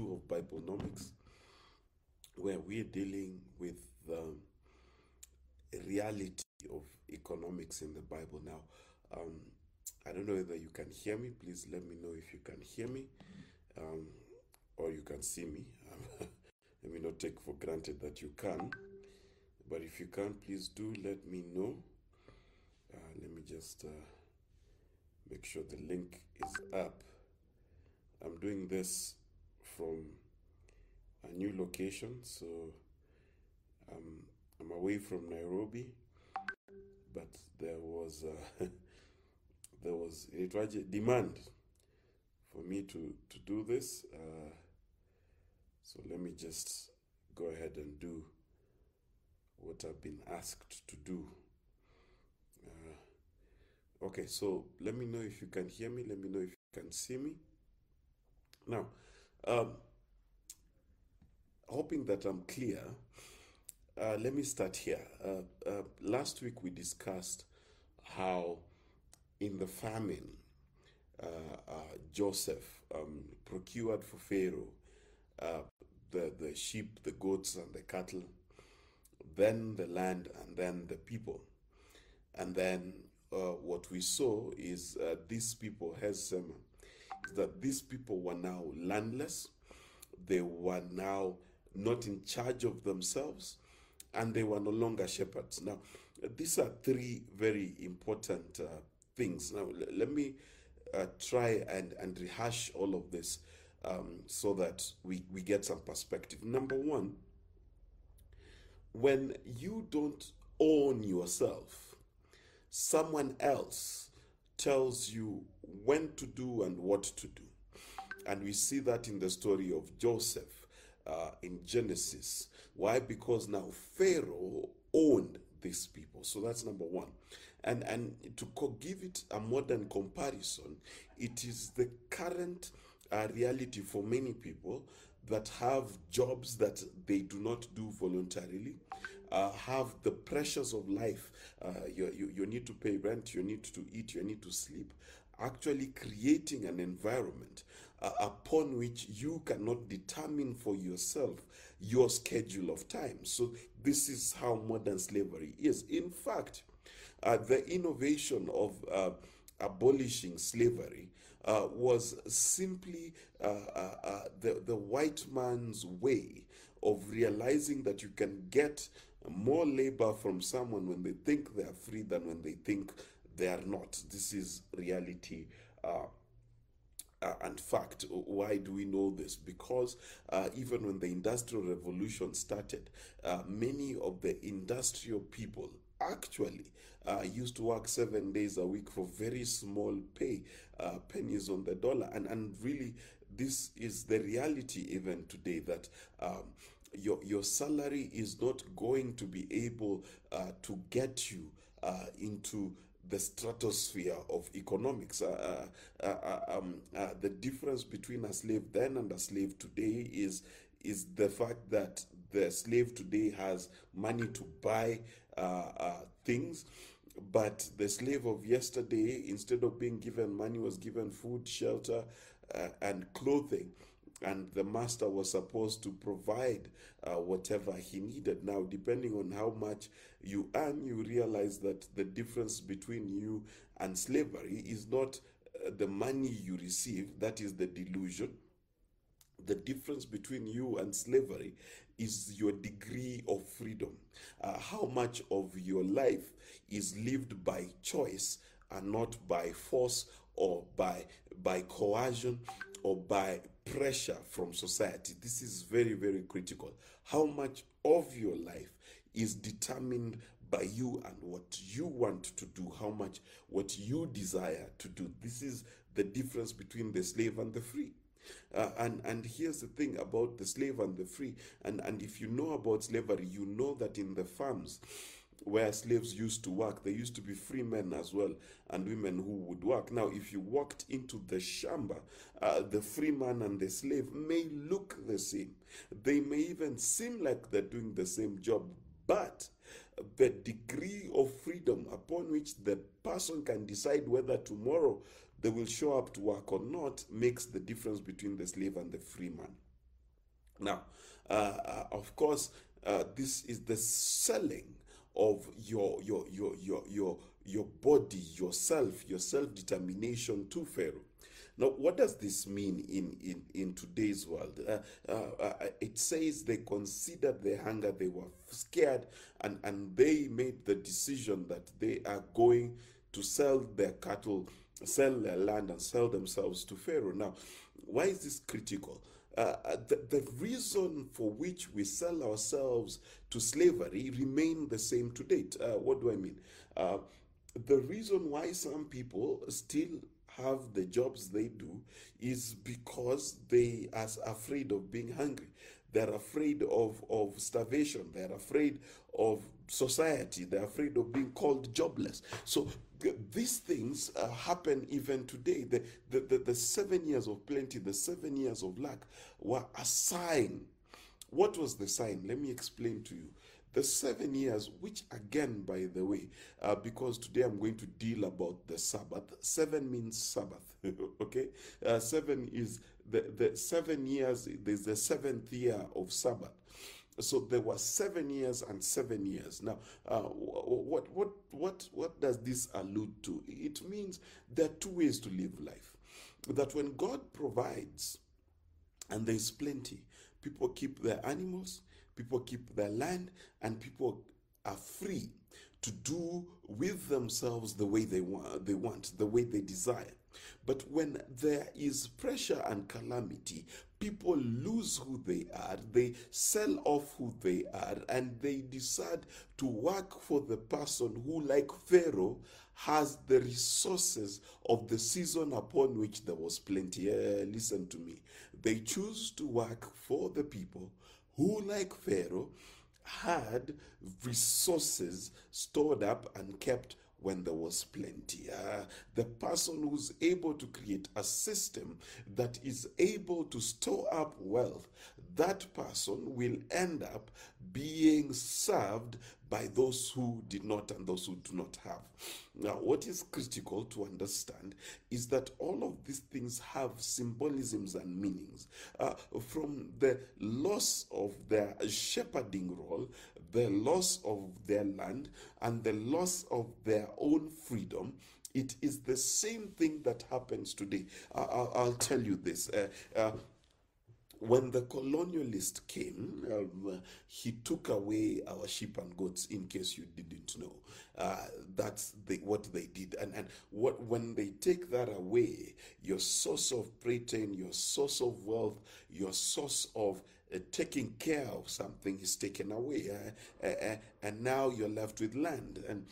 two of Biblenomics, where we're dealing with the reality of economics in the Bible. Now, um, I don't know whether you can hear me. Please let me know if you can hear me um, or you can see me. let me not take for granted that you can, but if you can, please do let me know. Uh, let me just uh, make sure the link is up. I'm doing this from a new location, so I'm, I'm away from Nairobi, but there was uh, there was a demand for me to to do this. Uh, so let me just go ahead and do what I've been asked to do. Uh, okay, so let me know if you can hear me. Let me know if you can see me. Now, um, hoping that I'm clear, uh, let me start here. Uh, uh, last week we discussed how in the famine, uh, uh, Joseph um, procured for Pharaoh uh, the, the sheep, the goats, and the cattle, then the land, and then the people. And then what we saw is these people, Hezema, that these people were now landless, they were now not in charge of themselves, and they were no longer shepherds. Now, these are three very important uh, things. Now, let me uh, try and, and rehash all of this um, so that we, we get some perspective. Number one, when you don't own yourself, someone else tells you when to do and what to do. And we see that in the story of Joseph uh, in Genesis. Why? Because now Pharaoh owned these people. So that's number one. And, and to give it a modern comparison, it is the current uh, reality for many people that have jobs that they do not do voluntarily, uh, have the pressures of life. Uh, you, you, you need to pay rent, you need to eat, you need to sleep. Actually, creating an environment uh, upon which you cannot determine for yourself your schedule of time. So, this is how modern slavery is. In fact, uh, the innovation of uh, abolishing slavery uh, was simply uh, uh, uh, the, the white man's way of realizing that you can get more labor from someone when they think they are free than when they think they are not. This is reality. Uh, uh, and fact. Why do we know this? Because uh, even when the Industrial Revolution started, uh, many of the industrial people actually uh, used to work seven days a week for very small pay, uh, pennies on the dollar. And, and really, this is the reality even today that. Um, your, your salary is not going to be able uh, to get you into the stratosphere of economics. Uh, uh, uh, um, the difference between a slave then and a slave today is is the fact that the slave today has money to buy things. But the slave of yesterday, instead of being given money, was given food, shelter, and clothing and the master was supposed to provide uh, whatever he needed. Now, depending on how much you earn, you realize that the difference between you and slavery is not uh, the money you receive, that is the delusion. The difference between you and slavery is your degree of freedom. Uh, how much of your life is lived by choice and not by force or by by coercion or by pressure from society. This is very, very critical. How much of your life is determined by you and what you want to do, how much what you desire to do. This is the difference between the slave and the free. Uh, and and here's the thing about the slave and the free and and if you know about slavery you know that in the farms where slaves used to work, there used to be free men as well and women who would work. Now, if you walked into the shamba, uh, the free man and the slave may look the same. They may even seem like they're doing the same job, but the degree of freedom upon which the person can decide whether tomorrow they will show up to work or not makes the difference between the slave and the free man. Now, uh, uh, of course, uh, this is the selling of your your your your your your body, yourself, your self determination to Pharaoh. Now, what does this mean in, in, in today's world? Uh, uh, uh, it says they considered their hunger, they were scared, and, and they made the decision that they are going to sell their cattle, sell their land, and sell themselves to Pharaoh. Now, why is this critical? Uh, uh the, the reason for which we sell ourselves to slavery remain the same to date. Uh, what do I mean? Uh, the reason why some people still have the jobs they do is because they are afraid of being hungry. They're afraid of, of starvation. They're afraid of society. They're afraid of being called jobless. So these things uh, happen even today. The, the, the, the seven years of plenty, the seven years of lack were a sign. What was the sign? Let me explain to you. The seven years, which again, by the way, uh, because today I'm going to deal about the Sabbath, seven means Sabbath, okay? Uh, seven is the, the seven years, there's the seventh year of Sabbath. So there were seven years and seven years. Now, uh, what, what, what, what does this allude to? It means there are two ways to live life. That when God provides and there is plenty, people keep their animals, people keep their land, and people are free to do with themselves the way they want, they want, the way they desire. But when there is pressure and calamity, people lose who they are, they sell off who they are, and they decide to work for the person who, like Pharaoh, has the resources of the season upon which there was plenty. Uh, listen to me. They choose to work for the people who, like Pharaoh, had resources stored up and kept when there was plenty. Uh, the person who's able to create a system that is able to store up wealth, that person will end up being served by those who did not and those who do not have. Now, what is critical to understand is that all of these things have symbolisms and meanings. Uh, from the loss of their shepherding role, the loss of their land, and the loss of their own freedom, it is the same thing that happens today. I'll, I'll tell you this. Uh, uh, when the colonialist came, um, he took away our sheep and goats. In case you didn't know, uh, that's the, what they did. And and what when they take that away, your source of protein, your source of wealth, your source of uh, taking care of something is taken away, uh, and now you're left with land. And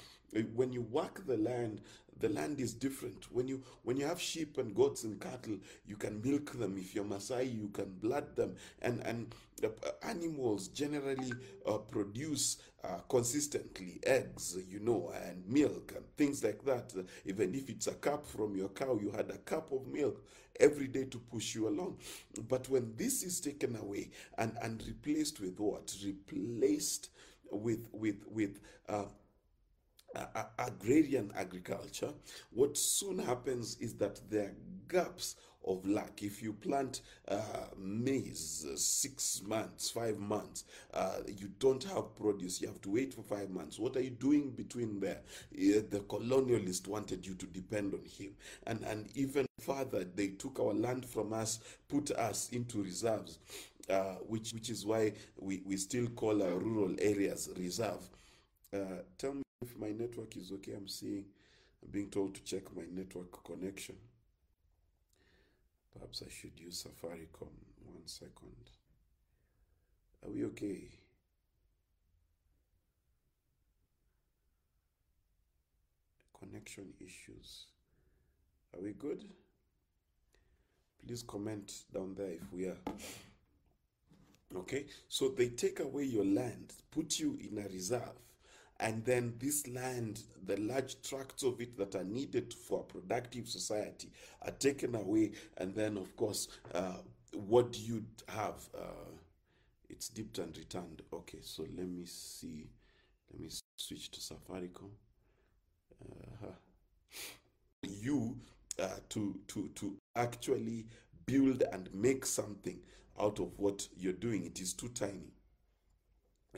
when you work the land, the land is different. When you when you have sheep and goats and cattle, you can milk them. If you're Maasai, you can blood them. And and uh, animals generally uh, produce uh, consistently eggs, you know, and milk and things like that. even if it's a cup from your cow, you had a cup of milk every day to push you along. But when this is taken away and and replaced with what? Replaced with with with uh, agrarian agriculture, what soon happens is that there are gaps of lack. If you plant uh, maize uh, six months, five months, uh, you don't have produce. You have to wait for five months. What are you doing between there? the colonialist wanted you to depend on him, and and even further, they took our land from us, put us into reserves, uh, which which is why we we still call our rural areas reserve. Uh, tell me if my network is okay. I'm seeing, I'm being told to check my network connection. Perhaps I should use Safaricom. One second. Are we okay? Connection issues. Are we good? Please comment down there if we are. Okay, so they take away your land, put you in a reserve and then this land, the large tracts of it that are needed for a productive society, are taken away. And then, of course, uh, what do you have? Uh, it's dipped and returned. Okay, so let me see. Let me switch to Safaricom. Uh-huh. You uh, to, to, to actually build and make something out of what you're doing. It is too tiny.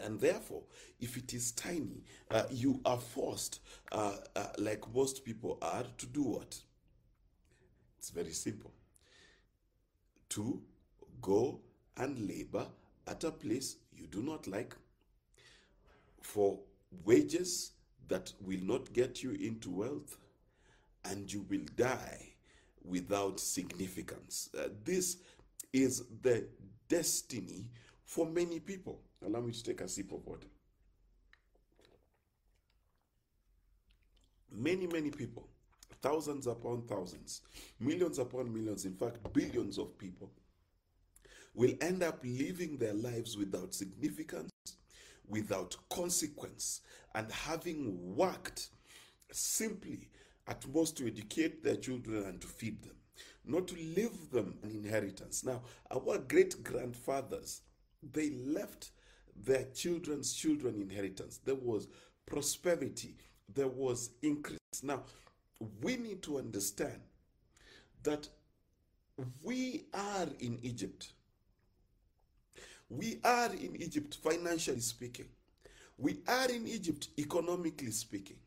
And therefore, if it is tiny, uh, you are forced, uh, uh, like most people are, to do what? It's very simple. To go and labor at a place you do not like for wages that will not get you into wealth, and you will die without significance. Uh, this is the destiny for many people. Allow me to take a sip of water. Many, many people, thousands upon thousands, millions upon millions, in fact, billions of people, will end up living their lives without significance, without consequence, and having worked simply at most to educate their children and to feed them, not to leave them an inheritance. Now, our great grandfathers, they left their children's children inheritance. There was prosperity, there was increase. Now, we need to understand that we are in Egypt. We are in Egypt, financially speaking. We are in Egypt, economically speaking.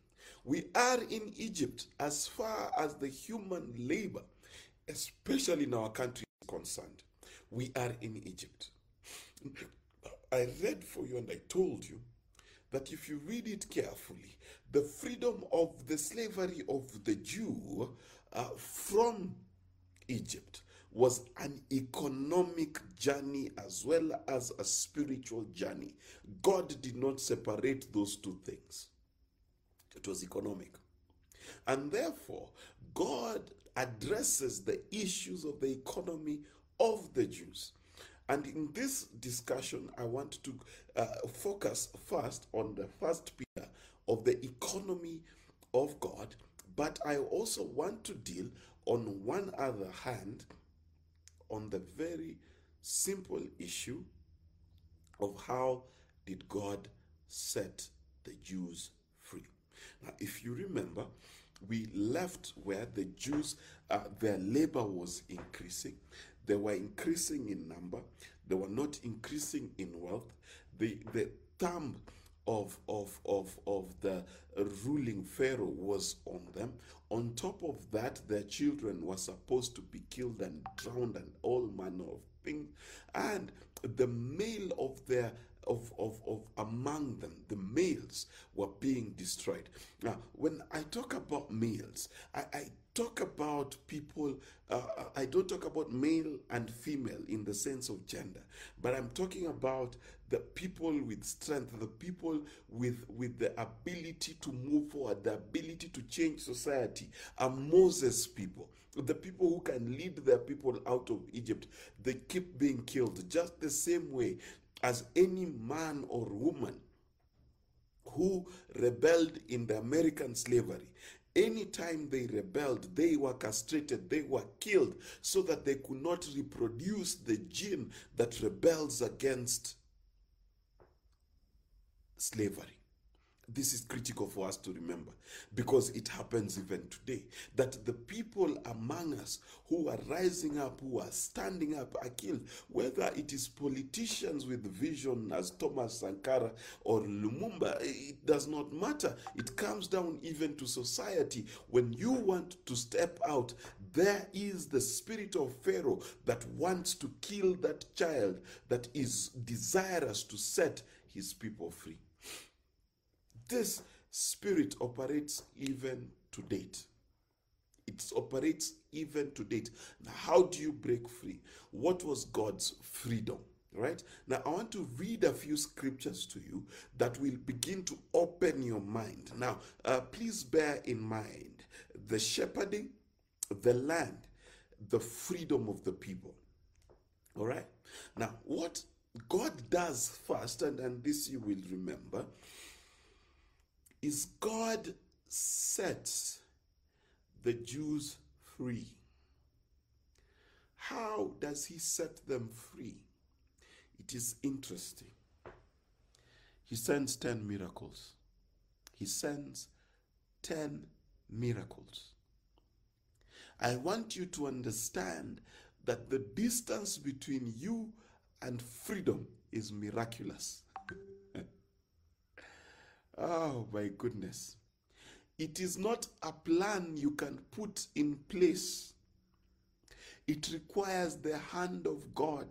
We are in Egypt as far as the human labor, especially in our country, is concerned. We are in Egypt. I read for you and I told you that if you read it carefully, the freedom of the slavery of the Jew uh, from Egypt was an economic journey as well as a spiritual journey. God did not separate those two things, it was economic. And therefore, God addresses the issues of the economy of the Jews. And in this discussion, I want to uh, focus first on the first pillar of the economy of God, but I also want to deal on one other hand on the very simple issue of how did God set the Jews free. Now, if you remember, we left where the Jews, uh, their labor was increasing. They were increasing in number. They were not increasing in wealth. The, the thumb of, of, of, of the ruling Pharaoh was on them. On top of that, their children were supposed to be killed and drowned and all manner of things. And the male of their of, of, of among them, the males were being destroyed. Now, when I talk about males, I, I talk about people, uh, I don't talk about male and female in the sense of gender, but I'm talking about the people with strength, the people with, with the ability to move forward, the ability to change society, are Moses people. The people who can lead their people out of Egypt, they keep being killed just the same way as any man or woman who rebelled in the American slavery. Anytime they rebelled, they were castrated, they were killed so that they could not reproduce the gene that rebels against slavery. This is critical for us to remember because it happens even today that the people among us who are rising up, who are standing up, are killed. Whether it is politicians with vision as Thomas Sankara or Lumumba, it does not matter. It comes down even to society. When you want to step out, there is the spirit of Pharaoh that wants to kill that child that is desirous to set his people free. This spirit operates even to date. It operates even to date. Now, how do you break free? What was God's freedom? Right now, I want to read a few scriptures to you that will begin to open your mind. Now, uh, please bear in mind the shepherding, the land, the freedom of the people. All right. Now, what God does first, and, and this you will remember, is God sets the Jews free. How does he set them free? It is interesting. He sends 10 miracles. He sends 10 miracles. I want you to understand that the distance between you and freedom is miraculous. Oh my goodness. It is not a plan you can put in place. It requires the hand of God.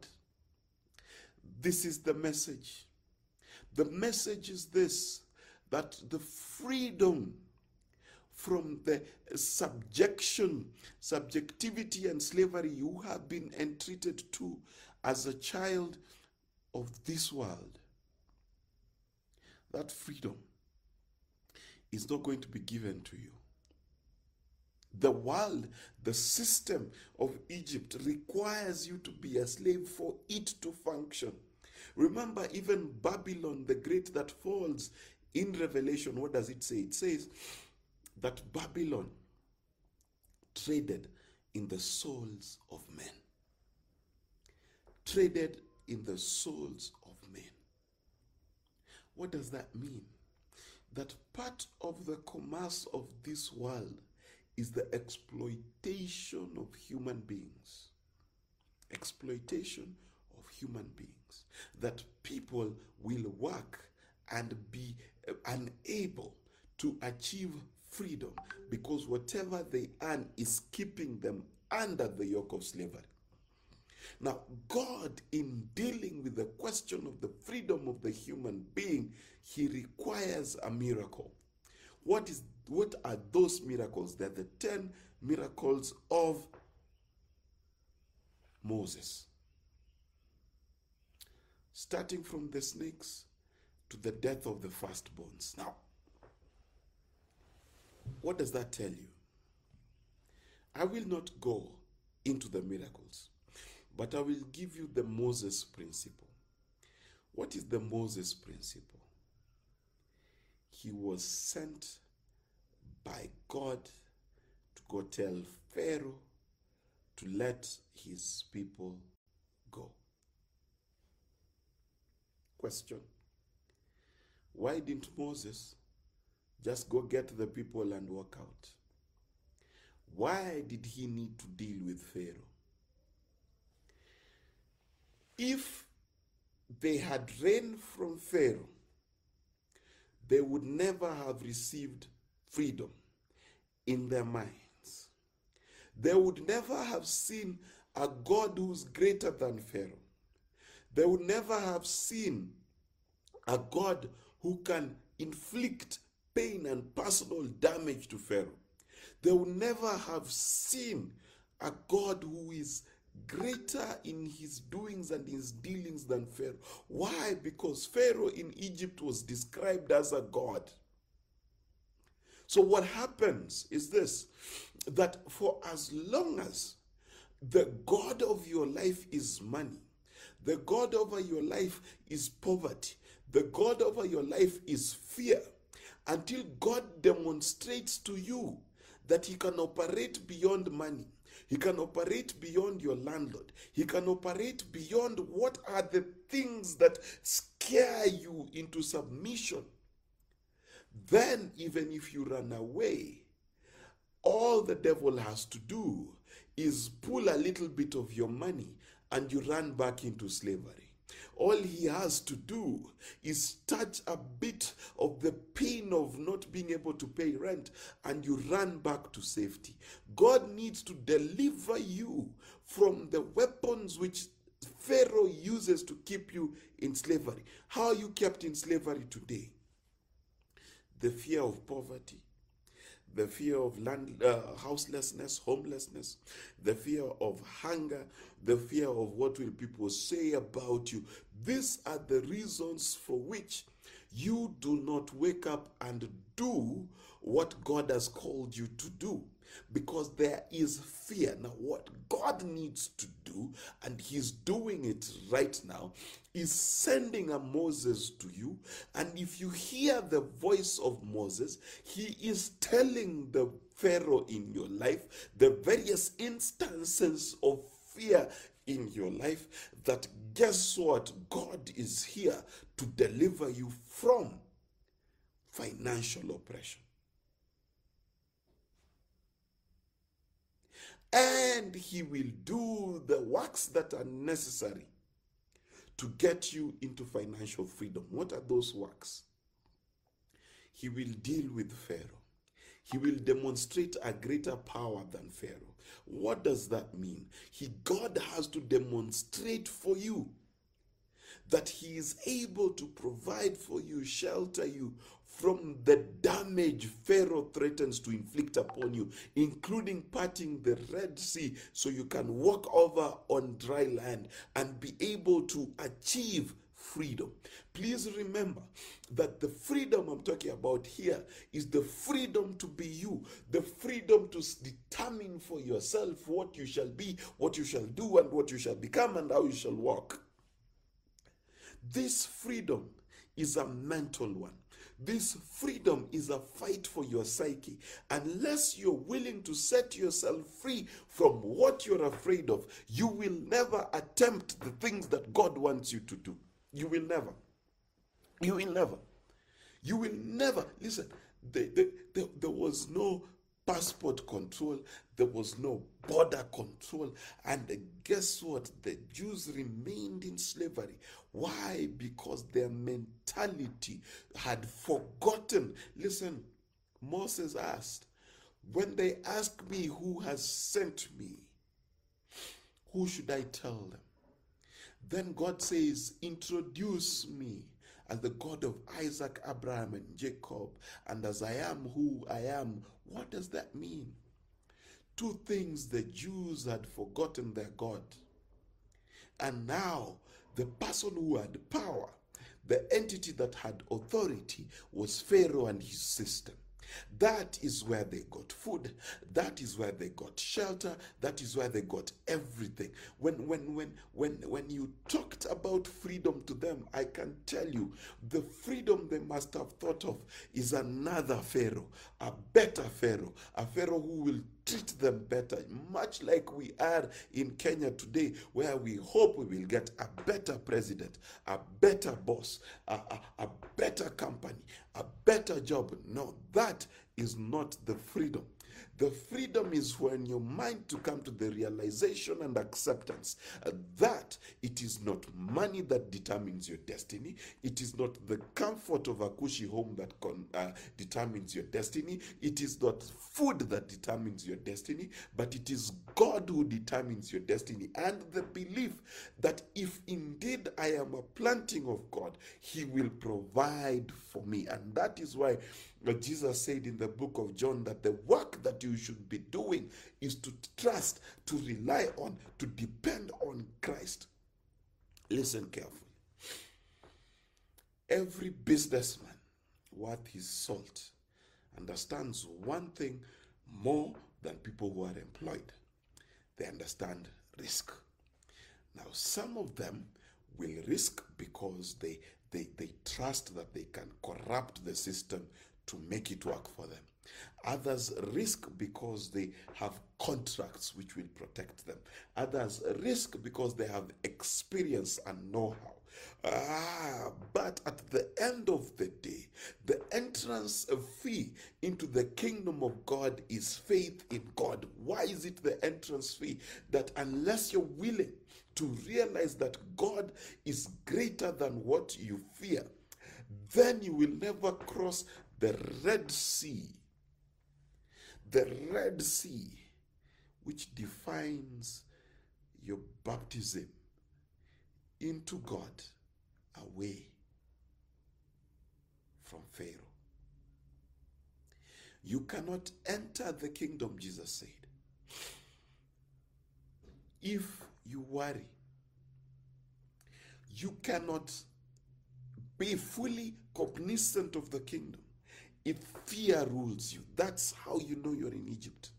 This is the message. The message is this that the freedom from the subjection, subjectivity, and slavery you have been entreated to as a child of this world, that freedom is not going to be given to you. The world, the system of Egypt requires you to be a slave for it to function. Remember, even Babylon the Great that falls in Revelation, what does it say? It says that Babylon traded in the souls of men. Traded in the souls of men. What does that mean? That part of the commerce of this world is the exploitation of human beings. Exploitation of human beings. That people will work and be uh, unable to achieve freedom because whatever they earn is keeping them under the yoke of slavery. Now, God, in dealing with the question of the freedom of the human being, He requires a miracle. What is what are those miracles? They're the ten miracles of Moses. Starting from the snakes to the death of the firstborns. Now, what does that tell you? I will not go into the miracles, but I will give you the Moses principle. What is the Moses principle? He was sent by God to go tell Pharaoh to let his people go. Question Why didn't Moses just go get the people and walk out? Why did he need to deal with Pharaoh? If they had reigned from Pharaoh, they would never have received freedom in their minds. They would never have seen a God who's greater than Pharaoh. They would never have seen a God who can inflict pain and personal damage to Pharaoh. They would never have seen a God who is greater in his doings and his dealings than Pharaoh. Why? Because Pharaoh in Egypt was described as a God. So, what happens is this that for as long as the God of your life is money, the God over your life is poverty, the God over your life is fear, until God demonstrates to you that He can operate beyond money. He can operate beyond your landlord. He can operate beyond what are the things that scare you into submission. Then, even if you run away, all the devil has to do is pull a little bit of your money and you run back into slavery. All he has to do is touch a bit of the pain of not being able to pay rent and you run back to safety. God needs to deliver you from the weapons which Pharaoh uses to keep you in slavery. How are you kept in slavery today? The fear of poverty, the fear of land, uh, houselessness, homelessness, the fear of hunger, the fear of what will people say about you. These are the reasons for which you do not wake up and do what God has called you to do because there is fear. Now, what God needs to do, and He's doing it right now, is sending a Moses to you. And if you hear the voice of Moses, he is telling the Pharaoh in your life the various instances of fear in your life that guess what? God is here to deliver you from financial oppression. and he will do the works that are necessary to get you into financial freedom. What are those works? He will deal with Pharaoh. He will demonstrate a greater power than Pharaoh. What does that mean? He God has to demonstrate for you that he is able to provide for you, shelter you from the damage Pharaoh threatens to inflict upon you, including parting the Red Sea so you can walk over on dry land and be able to achieve freedom. Please remember that the freedom I'm talking about here is the freedom to be you, the freedom to determine for yourself what you shall be, what you shall do, and what you shall become, and how you shall walk. This freedom is a mental one. This freedom is a fight for your psyche. Unless you're willing to set yourself free from what you're afraid of, you will never attempt the things that God wants you to do. You will never. You will never. You will never. Listen, the, the, the, there was no passport control, there was no border control. And guess what? The Jews remained in slavery. Why? Because their mentality had forgotten. Listen, Moses asked, When they ask me who has sent me, who should I tell them? Then God says, Introduce me as the God of Isaac, Abraham, and Jacob, and as I am who I am. What does that mean? Two things the Jews had forgotten their God. And now the person who had power, the entity that had authority, was Pharaoh and his system. That is where they got food. That is where they got shelter. That is where they got everything. When when when when when you talked about freedom to them, I can tell you the freedom they must have thought of is another Pharaoh, a better Pharaoh, a Pharaoh who will treat them better, much like we are in Kenya today, where we hope we will get a better president, a better boss, a, a, a better company, a better job. No, that is not the freedom. The freedom is when your mind to come to the realization and acceptance that it is not money that determines your destiny. It is not the comfort of a cushy home that con, uh, determines your destiny. It is not food that determines your destiny, but it is God who determines your destiny. And the belief that if indeed I am a planting of God, He will provide for me. And that is why Jesus said in the book of John that the work that you should be doing is to trust, to rely on, to depend on Christ. Listen carefully. Every businessman worth his salt understands one thing more than people who are employed they understand risk. Now, some of them will risk because they, they, they trust that they can corrupt the system to make it work for them. Others risk because they have contracts which will protect them. Others risk because they have experience and know how. Ah, but at the end of the day, the entrance fee into the kingdom of God is faith in God. Why is it the entrance fee? That unless you're willing to realize that God is greater than what you fear, then you will never cross the Red Sea. The Red Sea, which defines your baptism into God away from Pharaoh. You cannot enter the kingdom, Jesus said, if you worry. You cannot be fully cognizant of the kingdom if fear rules you. That's how you know you're in Egypt.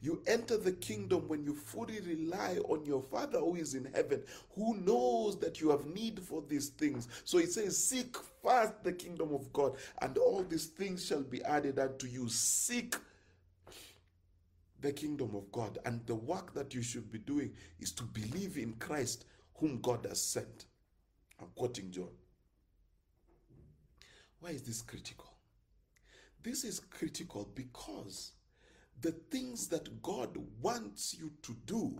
You enter the kingdom when you fully rely on your Father who is in heaven, who knows that you have need for these things. So he says, Seek first the kingdom of God, and all these things shall be added unto you. Seek the kingdom of God. And the work that you should be doing is to believe in Christ, whom God has sent. I'm quoting John. Why is this critical? This is critical because the things that God wants you to do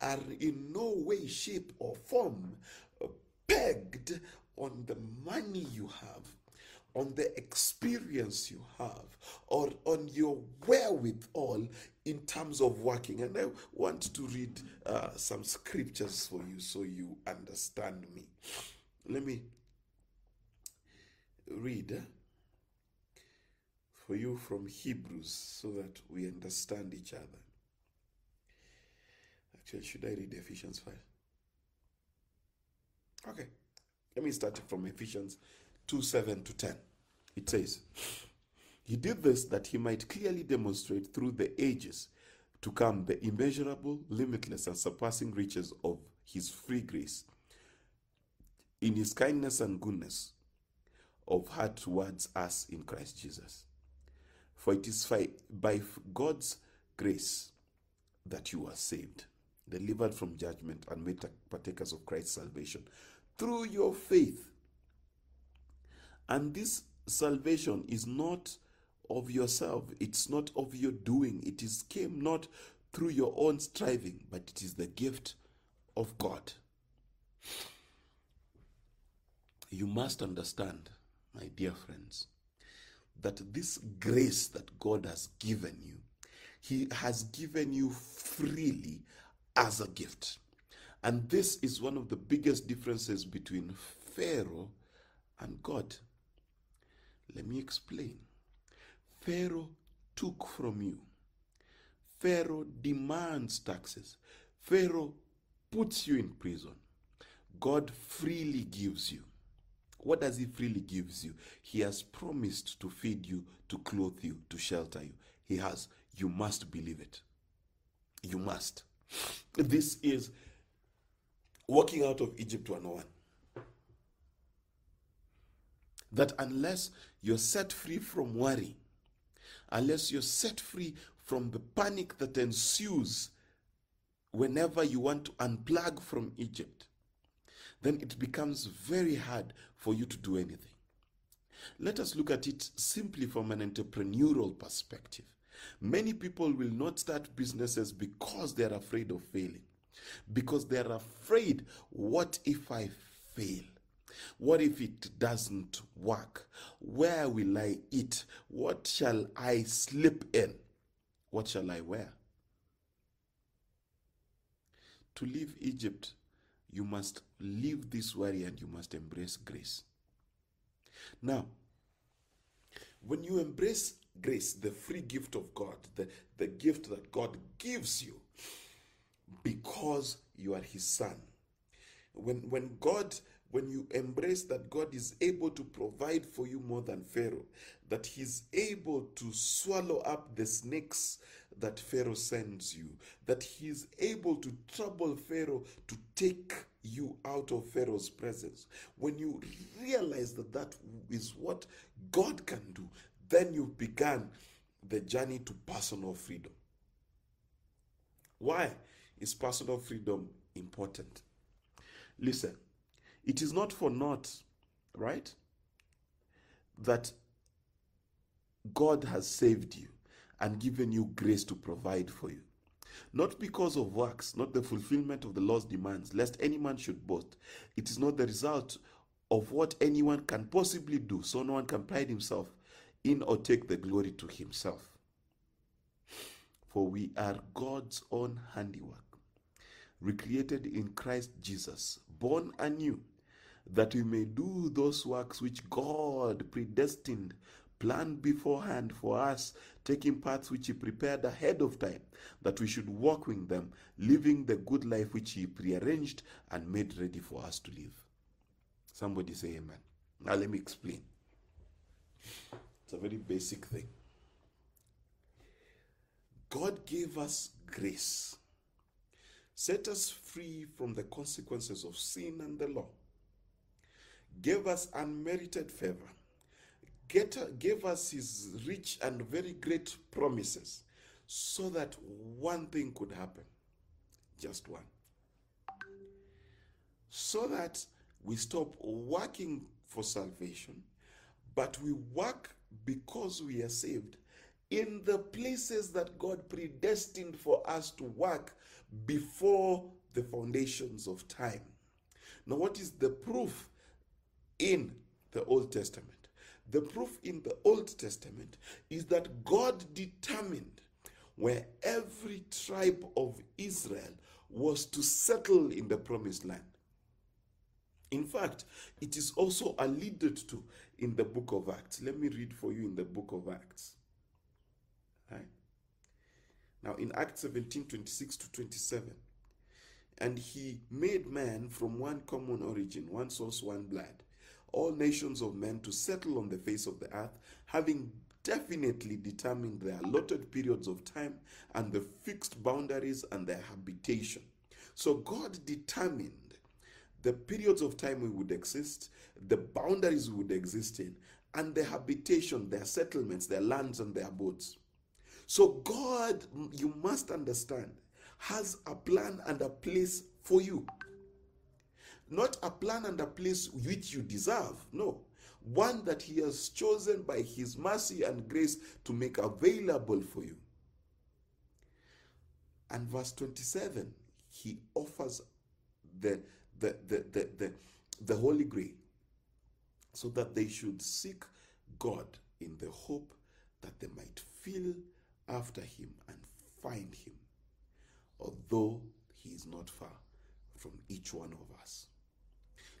are in no way, shape, or form pegged on the money you have, on the experience you have, or on your wherewithal in terms of working. And I want to read uh, some scriptures for you so you understand me. Let me read uh, for you from Hebrews so that we understand each other. Actually, should I read Ephesians 5? Okay. Let me start from Ephesians 2 7 to 10. It says, He did this that he might clearly demonstrate through the ages to come the immeasurable, limitless, and surpassing riches of his free grace in his kindness and goodness of heart towards us in Christ Jesus. For it is by God's grace that you are saved, delivered from judgment, and made partakers of Christ's salvation through your faith. And this salvation is not of yourself, it's not of your doing, it is came not through your own striving, but it is the gift of God. You must understand, my dear friends, that this grace that God has given you, He has given you freely as a gift. And this is one of the biggest differences between Pharaoh and God. Let me explain. Pharaoh took from you. Pharaoh demands taxes. Pharaoh puts you in prison. God freely gives you. What does he freely gives you? He has promised to feed you, to clothe you, to shelter you. He has. You must believe it. You must. This is walking out of Egypt 101. That unless you're set free from worry, unless you're set free from the panic that ensues whenever you want to unplug from Egypt, then it becomes very hard for you to do anything. Let us look at it simply from an entrepreneurial perspective. Many people will not start businesses because they're afraid of failing because they're afraid what if I fail? What if it doesn't work? Where will I eat? What shall I sleep in? What shall I wear? To leave Egypt, you must leave this worry and you must embrace grace. Now, when you embrace grace, the free gift of God, the, the gift that God gives you, because you are his son. When, when God, when you embrace that God is able to provide for you more than Pharaoh, that he's able to swallow up the snakes that Pharaoh sends you, that he's able to trouble Pharaoh to take you out of Pharaoh's presence. When you realize that that is what God can do, then you've begun the journey to personal freedom. Why? Is personal freedom important? Listen, it is not for naught, right? That God has saved you and given you grace to provide for you. Not because of works, not the fulfillment of the law's demands, lest any man should boast. It is not the result of what anyone can possibly do, so no one can pride himself in or take the glory to himself. For we are God's own handiwork recreated in Christ Jesus, born anew, that we may do those works which God predestined, planned beforehand for us, taking paths which He prepared ahead of time, that we should walk in them, living the good life which He prearranged and made ready for us to live. Somebody say amen. Now let me explain. It's a very basic thing. God gave us grace set us free from the consequences of sin and the law, gave us unmerited favor, get, gave us his rich and very great promises, so that one thing could happen. Just one. So that we stop working for salvation, but we work because we are saved in the places that God predestined for us to work before the foundations of time. Now, what is the proof in the Old Testament? The proof in the Old Testament is that God determined where every tribe of Israel was to settle in the promised land. In fact, it is also alluded to in the book of Acts. Let me read for you in the book of Acts. Right? Now, in Acts 17 26 to 27, and he made man from one common origin, one source, one blood, all nations of men to settle on the face of the earth, having definitely determined their allotted periods of time and the fixed boundaries and their habitation. So God determined the periods of time we would exist, the boundaries we would exist in, and the habitation, their settlements, their lands, and their abodes. So God, you must understand, has a plan and a place for you. Not a plan and a place which you deserve. No. One that He has chosen by His mercy and grace to make available for you. And verse 27, He offers the, the, the, the, the, the Holy Grail so that they should seek God in the hope that they might feel after Him and find Him, although He is not far from each one of us.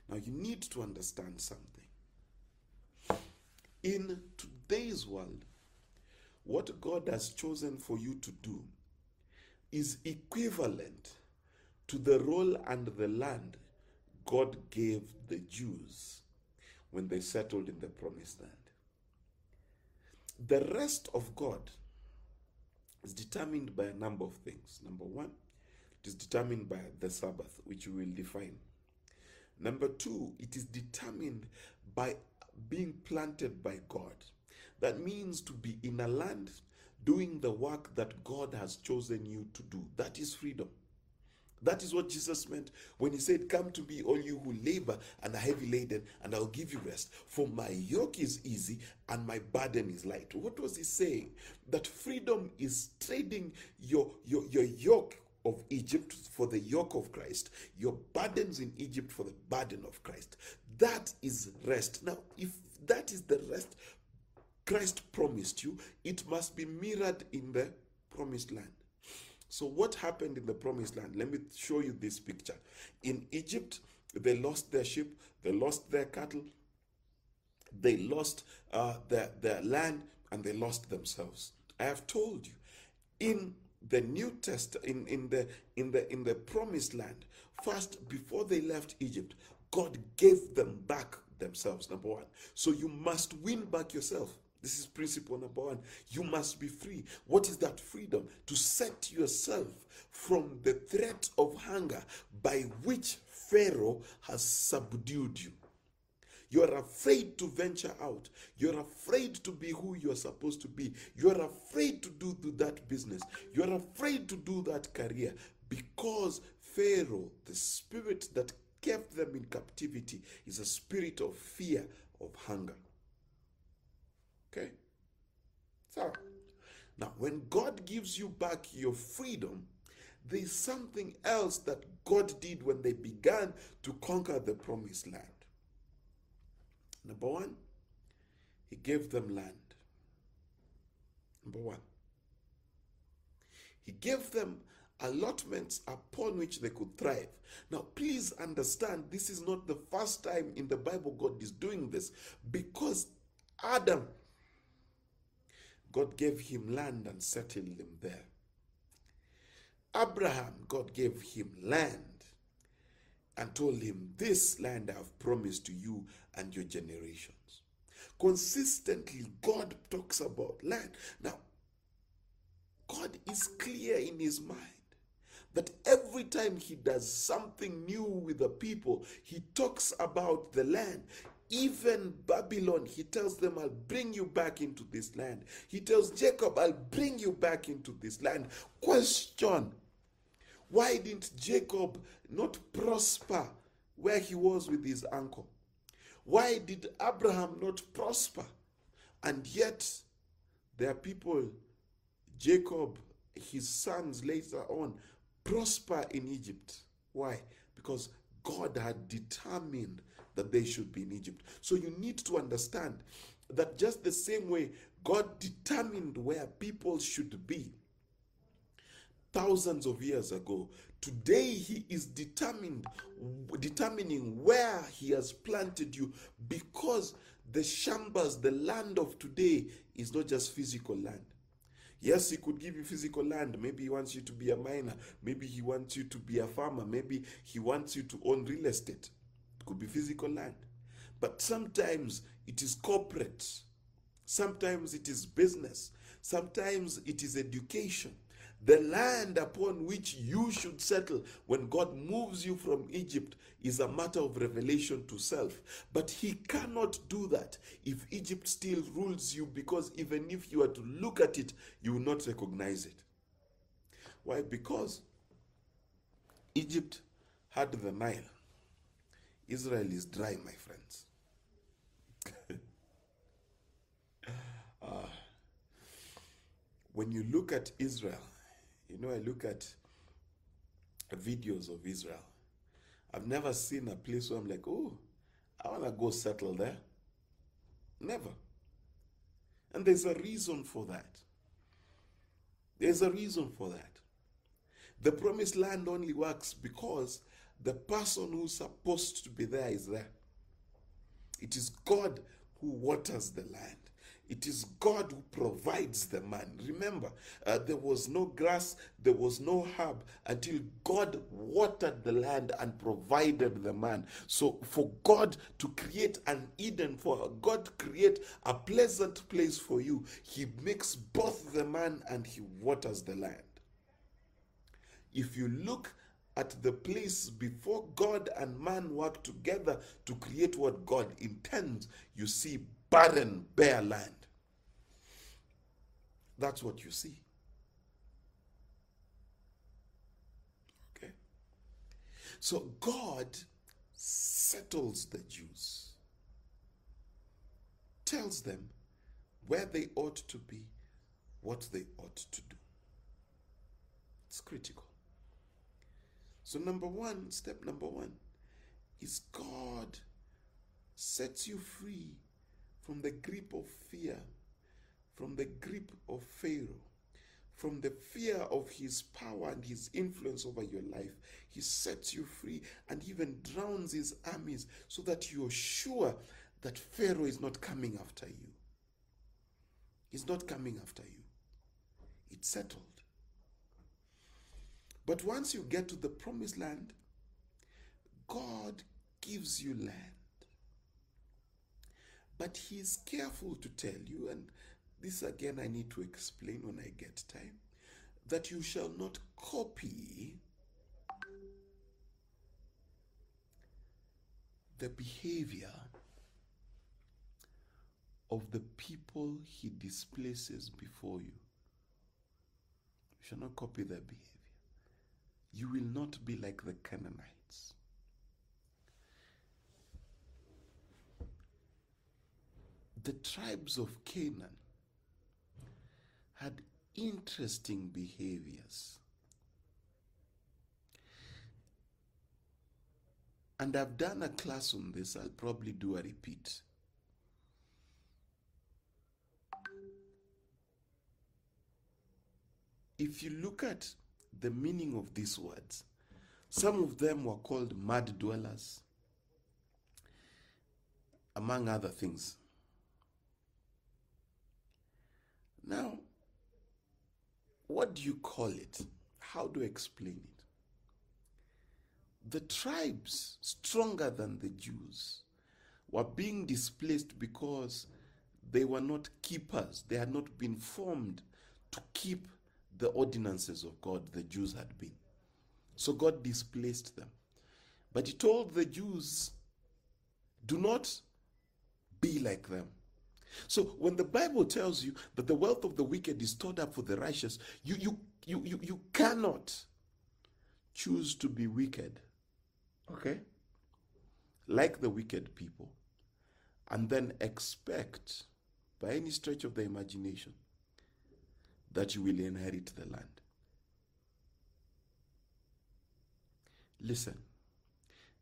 Now, you need to understand something. In today's world, what God has chosen for you to do is equivalent to the role and the land God gave the Jews when they settled in the promised land. The rest of God is determined by a number of things. Number one, it is determined by the Sabbath, which we will define. Number two, it is determined by being planted by God. That means to be in a land doing the work that God has chosen you to do. That is freedom. That is what Jesus meant when he said, Come to me, all you who labor and are heavy laden, and I'll give you rest. For my yoke is easy and my burden is light. What was he saying? That freedom is trading your, your, your yoke of Egypt for the yoke of Christ, your burdens in Egypt for the burden of Christ. That is rest. Now, if that is the rest Christ promised you, it must be mirrored in the promised land. So, what happened in the promised land? Let me show you this picture. In Egypt, they lost their sheep, they lost their cattle, they lost uh, their, their land, and they lost themselves. I have told you, in the New Testament, in, in, the, in, the, in the promised land, first, before they left Egypt, God gave them back themselves, number one. So you must win back yourself. This is principle number one. You must be free. What is that freedom? To set yourself from the threat of hunger by which Pharaoh has subdued you. You're afraid to venture out. You're afraid to be who you're supposed to be. You're afraid to do, that business. You're afraid to do that career because Pharaoh, the spirit that kept them in captivity, is a spirit of fear, of hunger. Okay? So, now when God gives you back your freedom, there's something else that God did when they began to conquer the promised land. Number one, He gave them land. Number one, He gave them allotments upon which they could thrive. Now, please understand, this is not the first time in the Bible God is doing this because Adam God gave him land and settled him there. Abraham, God gave him land and told him, This land I have promised to you and your generations. Consistently, God talks about land. Now, God is clear in his mind that every time he does something new with the people, he talks about the land. Even Babylon, he tells them, I'll bring you back into this land. He tells Jacob, I'll bring you back into this land. Question Why didn't Jacob not prosper where he was with his uncle? Why did Abraham not prosper? And yet, There are people, Jacob, his sons later on, prosper in Egypt. Why? Because God had determined that they should be in Egypt. So you need to understand that just the same way God determined where people should be thousands of years ago, today He is determined, determining where He has planted you because the shambas, the land of today, is not just physical land. Yes, he could give you physical land. Maybe he wants you to be a miner. Maybe he wants you to be a farmer. Maybe he wants you to own real estate. It could be physical land. But sometimes it is corporate. Sometimes it is business. Sometimes it is education. The land upon which you should settle when God moves you from Egypt is a matter of revelation to self. But He cannot do that if Egypt still rules you, because even if you are to look at it, you will not recognize it. Why? Because Egypt had the Nile. Israel is dry, my friends. uh, when you look at Israel, you know, I look at videos of Israel. I've never seen a place where I'm like, oh, I want to go settle there. Never. And there's a reason for that. There's a reason for that. The promised land only works because the person who's supposed to be there is there. It is God who waters the land. It is God who provides the man. Remember, uh, there was no grass, there was no herb until God watered the land and provided the man. So, for God to create an Eden, for God create a pleasant place for you, He makes both the man and He waters the land. If you look at the place before God and man work together to create what God intends, you see barren, bare land. That's what you see. Okay? So God settles the Jews, tells them where they ought to be, what they ought to do. It's critical. So, number one, step number one is God sets you free from the grip of fear, from the grip of Pharaoh, from the fear of his power and his influence over your life. He sets you free and even drowns his armies so that you're sure that Pharaoh is not coming after you. He's not coming after you. It's settled. But once you get to the promised land, God gives you land. But He is careful to tell you, and this again I need to explain when I get time, that you shall not copy the behavior of the people He displaces before you. You shall not copy their behavior you will not be like the Canaanites. The tribes of Canaan had interesting behaviors. And I've done a class on this, I'll probably do a repeat. If you look at the meaning of these words. Some of them were called mud dwellers, among other things. Now, what do you call it? How do I explain it? The tribes, stronger than the Jews, were being displaced because they were not keepers. They had not been formed to keep the ordinances of God the Jews had been. So God displaced them. But He told the Jews, do not be like them. So when the Bible tells you that the wealth of the wicked is stored up for the righteous, you, you, you, you, you cannot choose to be wicked. Okay? Like the wicked people. And then expect, by any stretch of the imagination, that you will inherit the land. Listen,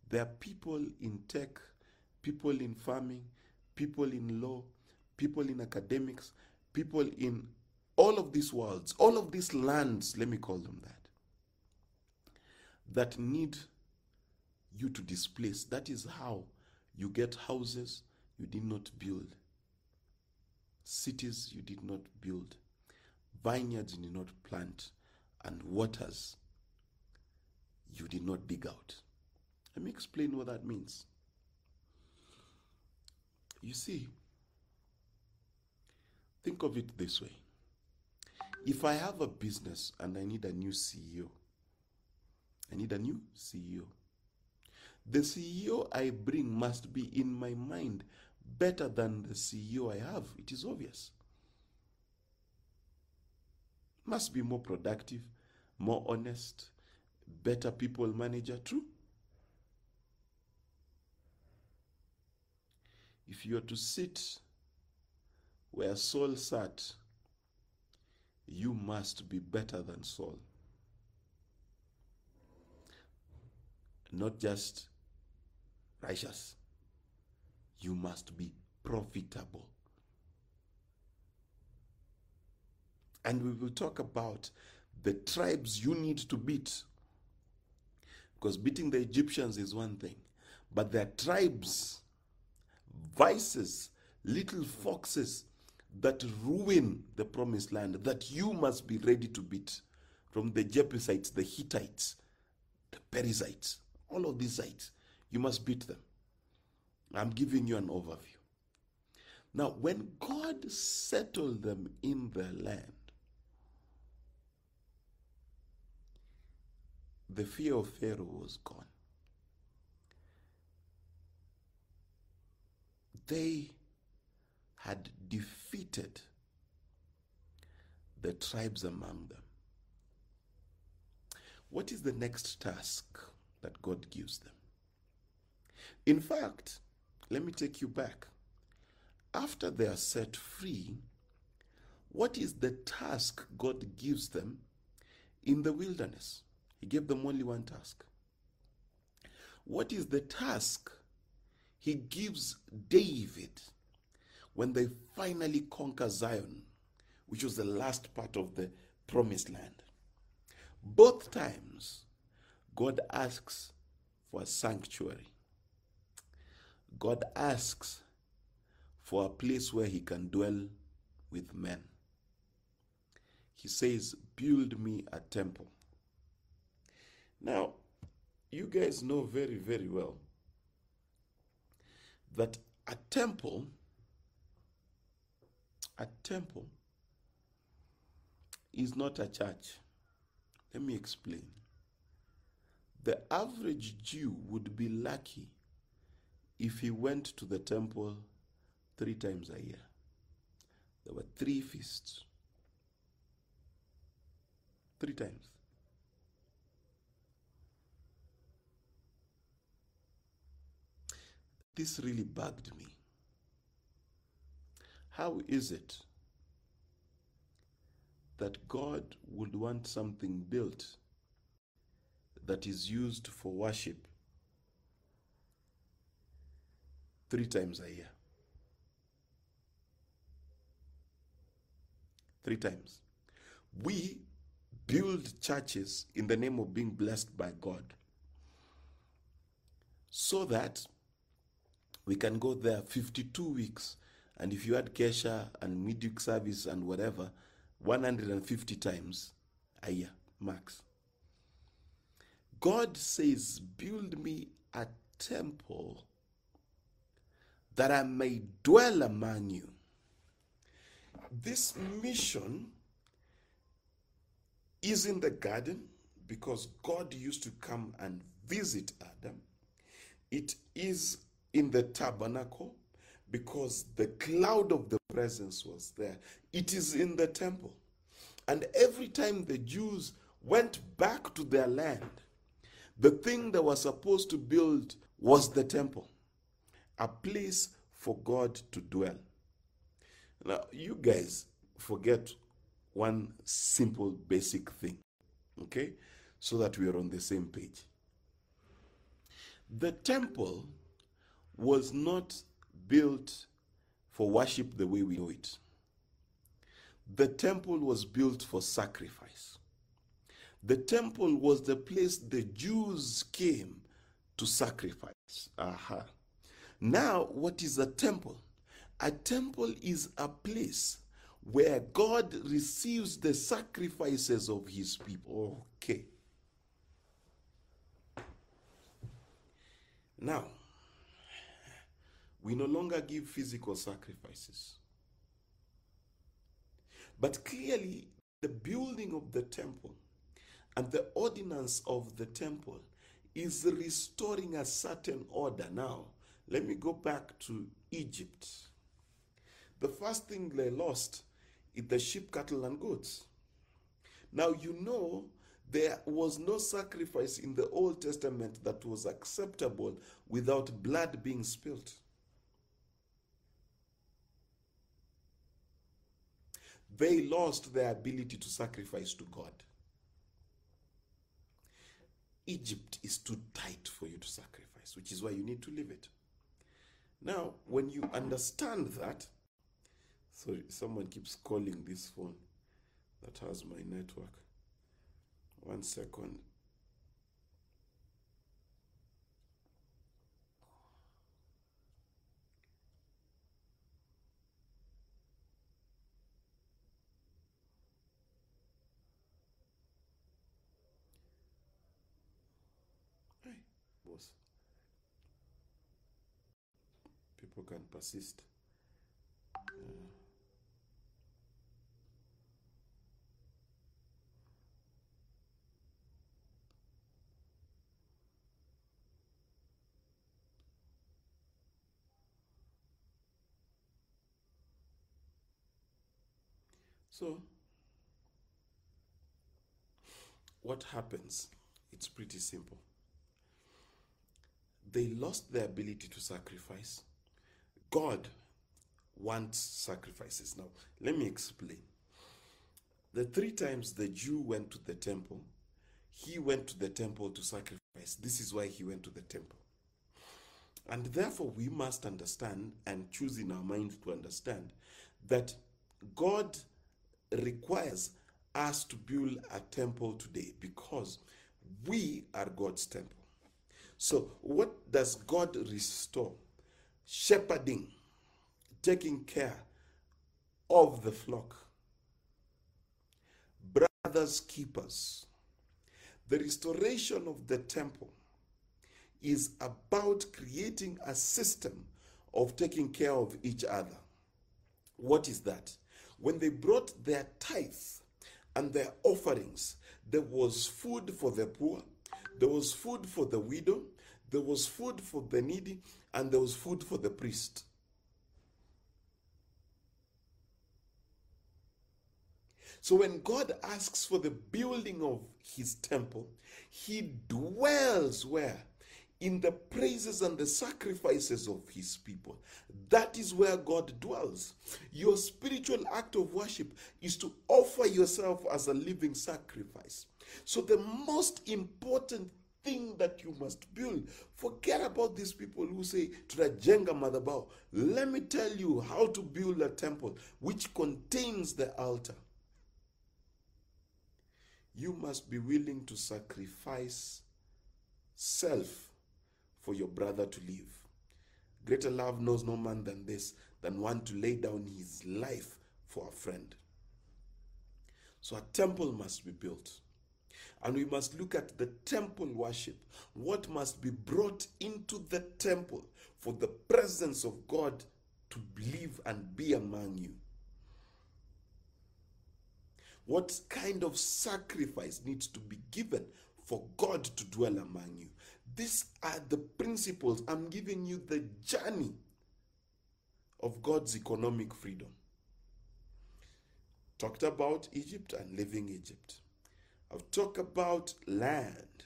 there are people in tech, people in farming, people in law, people in academics, people in all of these worlds, all of these lands, let me call them that, that need you to displace. That is how you get houses you did not build, cities you did not build, vineyards you did not plant, and waters you did not dig out. Let me explain what that means. You see, think of it this way. If I have a business and I need a new CEO, I need a new CEO. The CEO I bring must be in my mind better than the CEO I have. It is obvious. Must be more productive, more honest, better people manager. True. If you are to sit where Saul sat, you must be better than Saul. Not just righteous, you must be profitable. And we will talk about the tribes you need to beat. Because beating the Egyptians is one thing, but there are tribes, vices, little foxes that ruin the promised land that you must be ready to beat. From the Jebusites, the Hittites, the Perizzites, all of these sites, you must beat them. I'm giving you an overview. Now, when God settled them in the land, the fear of Pharaoh was gone. They had defeated the tribes among them. What is the next task that God gives them? In fact, let me take you back. After they are set free, what is the task God gives them in the wilderness? He gave them only one task. What is the task he gives David when they finally conquer Zion, which was the last part of the promised land? Both times, God asks for a sanctuary. God asks for a place where he can dwell with men. He says, Build me a temple. Now, you guys know very, very well that a temple, a temple is not a church. Let me explain. The average Jew would be lucky if he went to the temple three times a year. There were three feasts. Three times. This really bugged me. How is it that God would want something built that is used for worship three times a year? Three times. We build churches in the name of being blessed by God so that we can go there 52 weeks and if you add kesha and midweek service and whatever 150 times a year max. God says build me a temple that i may dwell among you. This mission is in the garden because god used to come and visit adam. It is in the tabernacle because the cloud of the presence was there. It is in the temple. And every time the Jews went back to their land, the thing they were supposed to build was the temple, a place for God to dwell. Now, you guys forget one simple basic thing, okay? So that we are on the same page. The temple was not built for worship the way we know it. The temple was built for sacrifice. The temple was the place the Jews came to sacrifice. Aha. Now, what is a temple? A temple is a place where God receives the sacrifices of his people. Okay. Now, we no longer give physical sacrifices. But clearly, the building of the temple and the ordinance of the temple is restoring a certain order. Now, let me go back to Egypt. The first thing they lost is the sheep, cattle, and goats. Now, you know, there was no sacrifice in the Old Testament that was acceptable without blood being spilt. They lost their ability to sacrifice to God. Egypt is too tight for you to sacrifice, which is why you need to leave it. Now, when you understand that, sorry, someone keeps calling this phone that has my network. One second. Hey, boss. Can persist. Uh, So, what happens? It's pretty simple. They lost their ability to sacrifice. God wants sacrifices. Now, let me explain. The three times the Jew went to the temple, he went to the temple to sacrifice. This is why he went to the temple. And therefore, we must understand and choose in our mind to understand that God requires us to build a temple today because we are God's temple. So, what does God restore? Shepherding, taking care of the flock, brothers keepers. The restoration of the temple is about creating a system of taking care of each other. What is that? When they brought their tithes and their offerings, there was food for the poor, there was food for the widow, there was food for the needy, and there was food for the priest. So when God asks for the building of his temple, he dwells where? In the praises and the sacrifices of his people. That is where God dwells. Your spiritual act of worship is to offer yourself as a living sacrifice. So the most important thing that you must build. Forget about these people who say, Tunajenga madhabahu. Let me tell you how to build a temple which contains the altar. You must be willing to sacrifice self for your brother to live. Greater love knows no man than this, than one to lay down his life for a friend. So a temple must be built. And we must look at the temple worship. What must be brought into the temple for the presence of God to live and be among you? What kind of sacrifice needs to be given for God to dwell among you? These are the principles. I'm giving you the journey of God's economic freedom. Talked about Egypt and leaving Egypt. I've about land,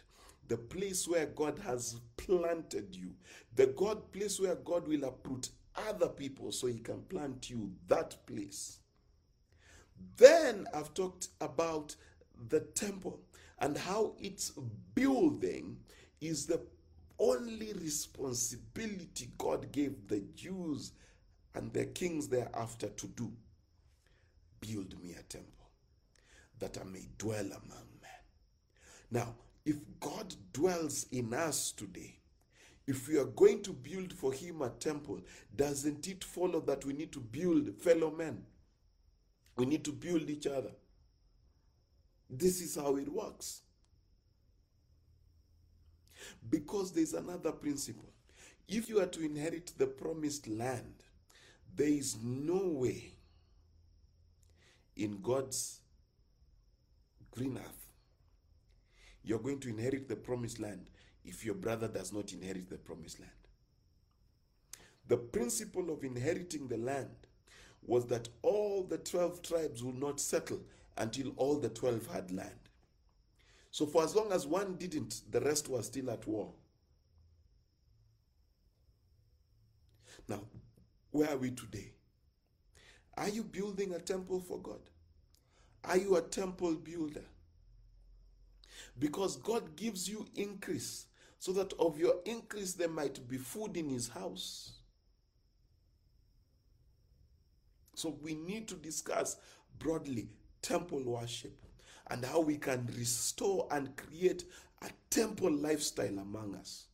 the place where God has planted you, the God place where God will uproot other people so he can plant you that place. Then I've talked about the temple and how its building is the only responsibility God gave the Jews and their kings thereafter to do. Build me a temple that I may dwell among. Now, if God dwells in us today, if we are going to build for Him a temple, doesn't it follow that we need to build fellow men? We need to build each other. This is how it works. Because there's another principle. If you are to inherit the promised land, there is no way in God's green earth you're going to inherit the promised land if your brother does not inherit the promised land. The principle of inheriting the land was that all the 12 tribes would not settle until all the 12 had land. So, for as long as one didn't, the rest were still at war. Now, where are we today? Are you building a temple for God? Are you a temple builder? Because God gives you increase so that of your increase there might be food in his house. So we need to discuss broadly temple worship and how we can restore and create a temple lifestyle among us.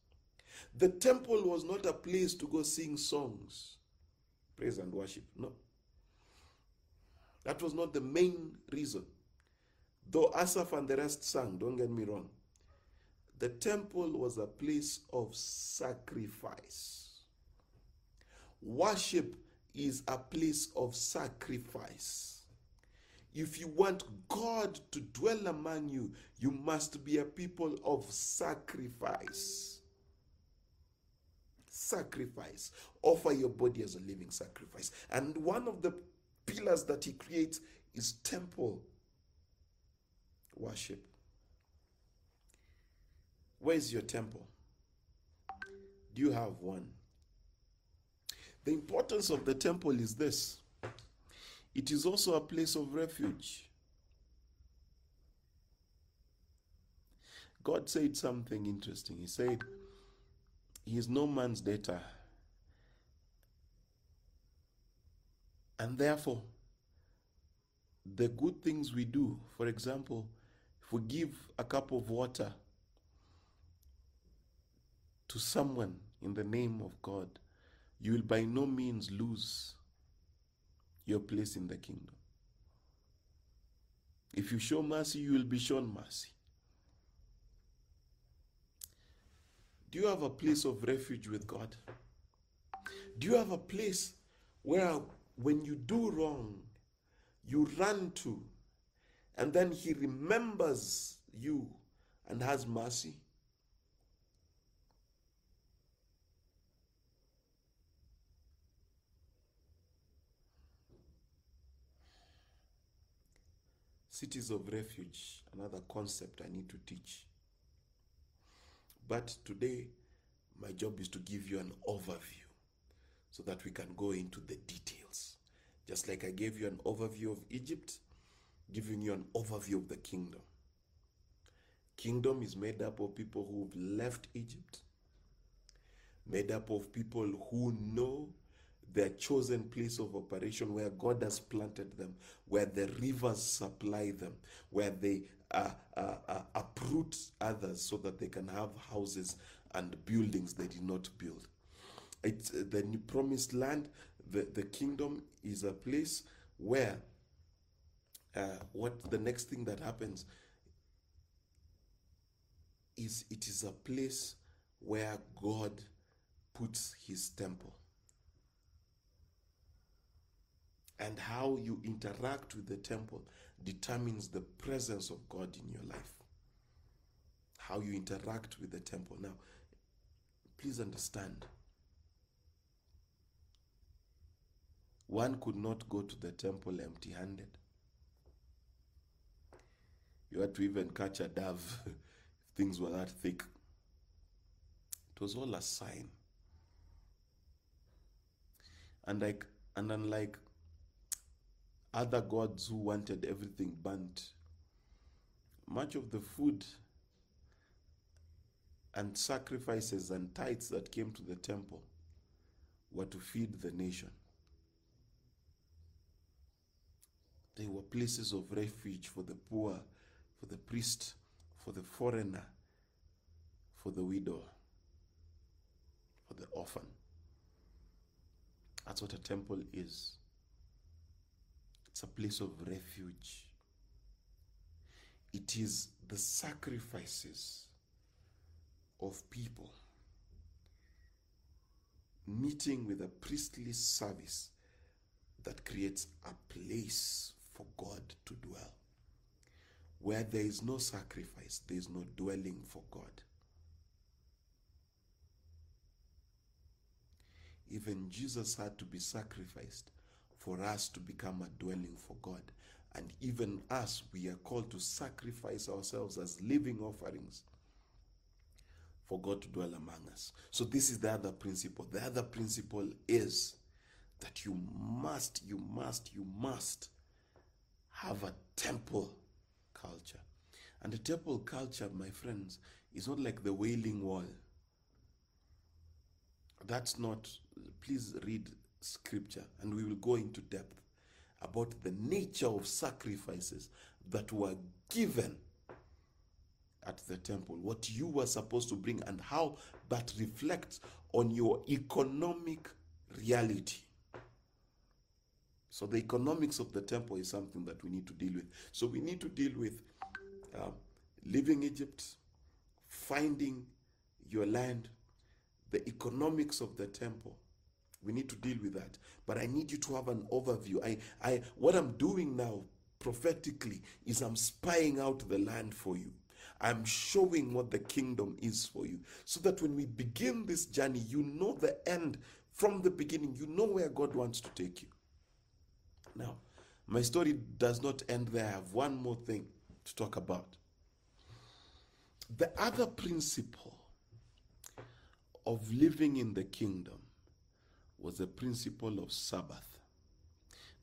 The temple was not a place to go sing songs, praise and worship. No. That was not the main reason. Though Asaph and the rest sang, don't get me wrong. The temple was a place of sacrifice. Worship is a place of sacrifice. If you want God to dwell among you, you must be a people of sacrifice. Sacrifice. Offer your body as a living sacrifice. And one of the pillars that he creates is temple worship. Where's your temple? Do you have one? The importance of the temple is this it is also a place of refuge. God said something interesting. He said, He is no man's debtor. And therefore, the good things we do, for example, if we give a cup of water to someone in the name of God, you will by no means lose your place in the kingdom. If you show mercy, you will be shown mercy. Do you have a place of refuge with God? Do you have a place where when you do wrong, you run to, and then He remembers you and has mercy? Cities of refuge, another concept I need to teach. But today, my job is to give you an overview so that we can go into the details. Just like I gave you an overview of Egypt, giving you an overview of the kingdom. Kingdom is made up of people who've left Egypt, made up of people who know their chosen place of operation where God has planted them, where the rivers supply them, where they uh, uh, uh, uproot others so that they can have houses and buildings they did not build. It's uh, the new promised land, the, the kingdom is a place where uh, what the next thing that happens is it is a place where God puts his temple. and how you interact with the temple determines the presence of God in your life. How you interact with the temple. Now, please understand. One could not go to the temple empty handed. You had to even catch a dove if things were that thick. It was all a sign. And like and unlike other gods who wanted everything burnt. Much of the food and sacrifices and tithes that came to the temple were to feed the nation. They were places of refuge for the poor, for the priest, for the foreigner, for the widow, for the orphan. That's what a temple is. It's a place of refuge. It is the sacrifices of people meeting with a priestly service that creates a place for God to dwell. Where there is no sacrifice, there is no dwelling for God. Even Jesus had to be sacrificed for us to become a dwelling for God. And even us, we are called to sacrifice ourselves as living offerings for God to dwell among us. So, this is the other principle. The other principle is that you must, you must, you must have a temple culture. And the temple culture, my friends, is not like the Wailing Wall. That's not, please read scripture and we will go into depth about the nature of sacrifices that were given at the temple, what you were supposed to bring, and how that reflects on your economic reality. So, the economics of the temple is something that we need to deal with. So, we need to deal with uh, leaving Egypt, finding your land, the economics of the temple. We need to deal with that. But I need you to have an overview. I, I, what I'm doing now prophetically is I'm spying out the land for you. I'm showing what the kingdom is for you. So that when we begin this journey, you know the end from the beginning. You know where God wants to take you. Now, my story does not end there. I have one more thing to talk about. The other principle of living in the kingdom was the principle of Sabbath.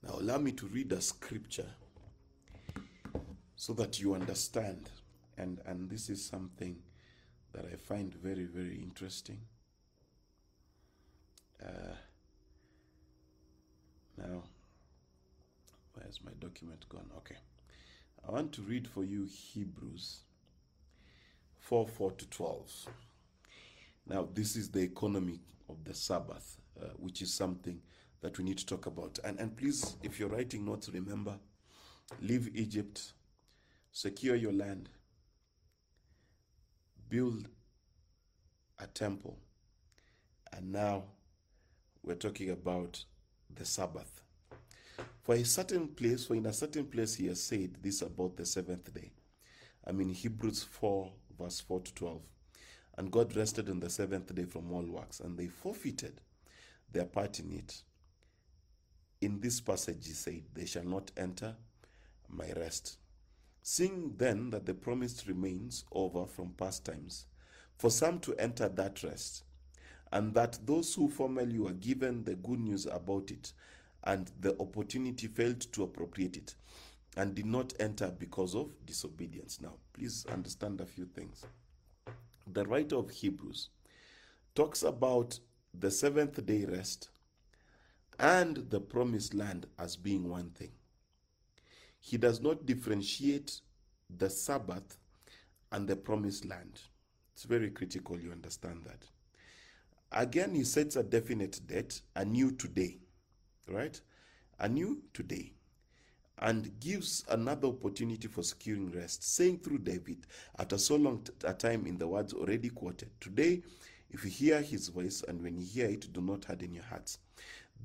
Now, allow me to read a scripture so that you understand. And, and this is something that I find very, very interesting. Uh, now, where's my document gone? Okay. I want to read for you Hebrews 4 4 to 12. Now, this is the economy of the Sabbath, uh, which is something that we need to talk about. And, and please, if you're writing notes, remember leave Egypt, secure your land, build a temple, and now we're talking about the Sabbath. For a certain place, for in a certain place, he has said this about the seventh day. I mean, Hebrews 4, verse 4 to 12. And God rested on the seventh day from all works, and they forfeited their part in it. In this passage, he said, They shall not enter my rest. Seeing then that the promise remains over from past times, for some to enter that rest, and that those who formerly were given the good news about it and the opportunity failed to appropriate it and did not enter because of disobedience. Now, please understand a few things. The writer of Hebrews talks about the seventh day rest and the promised land as being one thing. He does not differentiate the Sabbath and the promised land. It's very critical you understand that. Again, he sets a definite date, a new today, right? A new today, and gives another opportunity for securing rest, saying through David, after so long a time in the words already quoted, Today, if you hear his voice, and when you hear it, do not harden your hearts.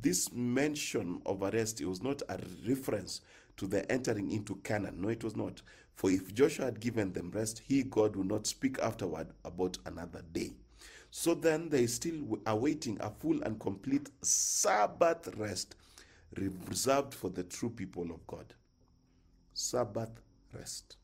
This mention of a rest it was not a reference to the entering into Canaan. No, it was not. For if Joshua had given them rest, he, God, would not speak afterward about another day. So then they still awaiting a full and complete Sabbath rest reserved for the true people of God. Sabbath rest.